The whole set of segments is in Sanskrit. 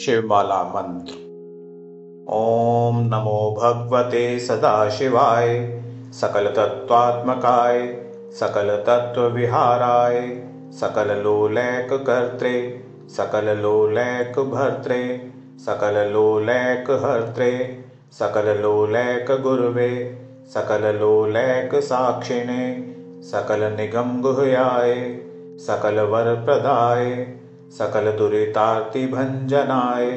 शिवमाला मंत्र ॐ नमो भगवते सदाशिवाय सकलतत्त्वात्मकाय सकलतत्त्वविहाराय सकललोलैककर्त्रे सकललोलैकभर्त्रे सकललोलैकहर्त्रे सकललोलैकगुर्वे सकललोलैकसाक्षिणे सकलनिगमगुह्याय सकलवरप्रदाय सकल दुरितार्ति भंजनाय,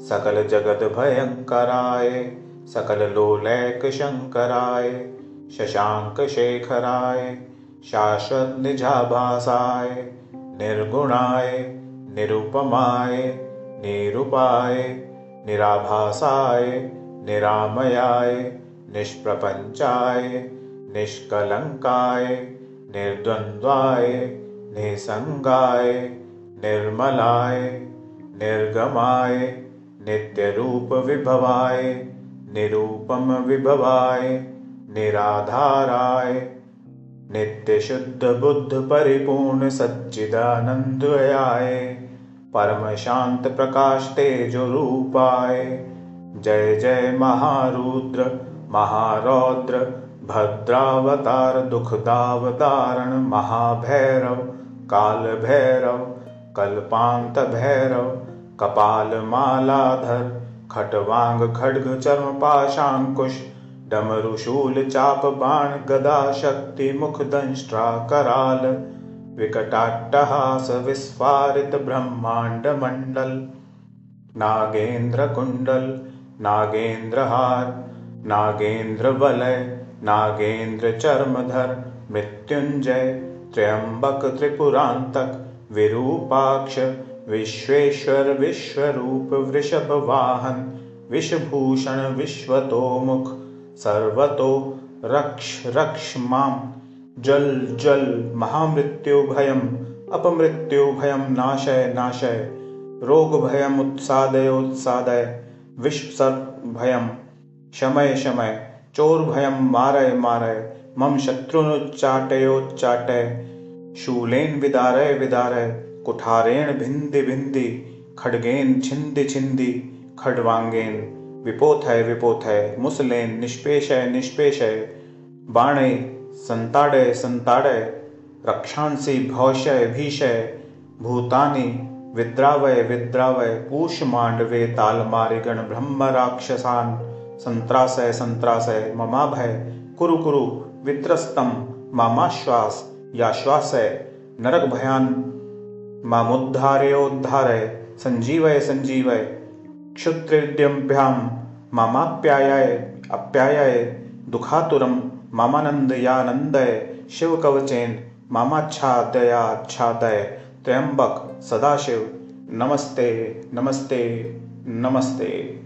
सकल जगत भयंकराय, सकल लोलैक शंकराय, शशांक शेखराय, शाश्वत निजाभासाय, निर्गुणाय, निरुपमाय, निरूपाय, निराभासाय, निरामयाय, निष्प्रपंचाय, निष्कलंकाय, निर्द्वंद्वाय, निसंगाय निर्मलाय निर्गमाय नित्यरूपविभवाय निरूपमविभवाय निराधाराय नित्यशुद्धबुद्धपरिपूर्णसच्चिदानन्दयाय परमशान्तप्रकाशतेजरूपाय जय जय महारुद्र महारौद्र भद्रावतार दुःखदावतारण महाभैरव कालभैरव कल्पान्तभैरव कपालमालाधर खट्वाङ्ग खड्ग चर्मपाशाङ्कुश डमरुशूल चाप बाण गदा शक्ति मुखदंष्ट्रा कराल विकटाट्टहास विस्फारित ब्रह्माण्डमण्डल नागेन्द्रकुण्डल नागेन्द्रहार नागेन्द्रवलय नागेन्द्रचर्मधर मृत्युञ्जय त्र्यम्बक त्रिपुरान्तक विरूपाक्ष, विश्वेश्वर, विश्वरूप, वृषभवाहन, विषभूषण, विश्वतोमुख, सर्वतो रक्ष रक्ष माँ जल जल महामृत्युभयम् अपमृत्युभयं नाशय नाशय। रोगभयमुत्सादयोत्सादय विश्वसर्पभयं, शमय शमय। चोरभयं मारय मारय। मम शत्रुनुच्चाटयोच्चाटय शूलेन विदारय विदारय कुठारेण भिन्दि भिन्दि खड्गेन छिन्दि छिन्दि खड्वाङ्गेन विपोथय विपोथय मुसलेन निष्पेषय निष्पेषय बाणै सन्ताडय सन्ताडय रक्षांसि भौषय भीषय भूतानि विद्रावय विद्रावय पूषमाण्डवे तालमारिगण ब्रह्मराक्षसान् सन्त्रासय सन्त्रासय ममाभय कुरु कुरु वित्रस्तं मामाश्वास याश्वासय नरक भयान। मामुद्धारयोद्धारय संजीवय संजीवय। क्षुत्रिद्यभ्याम मामाप्याय अप्याय दुखातुरम मामानंद यानंदय शिव कवचेन मामाच्छादयाच्छादय। त्र्यंबक सदाशिव। नमस्ते नमस्ते नमस्ते।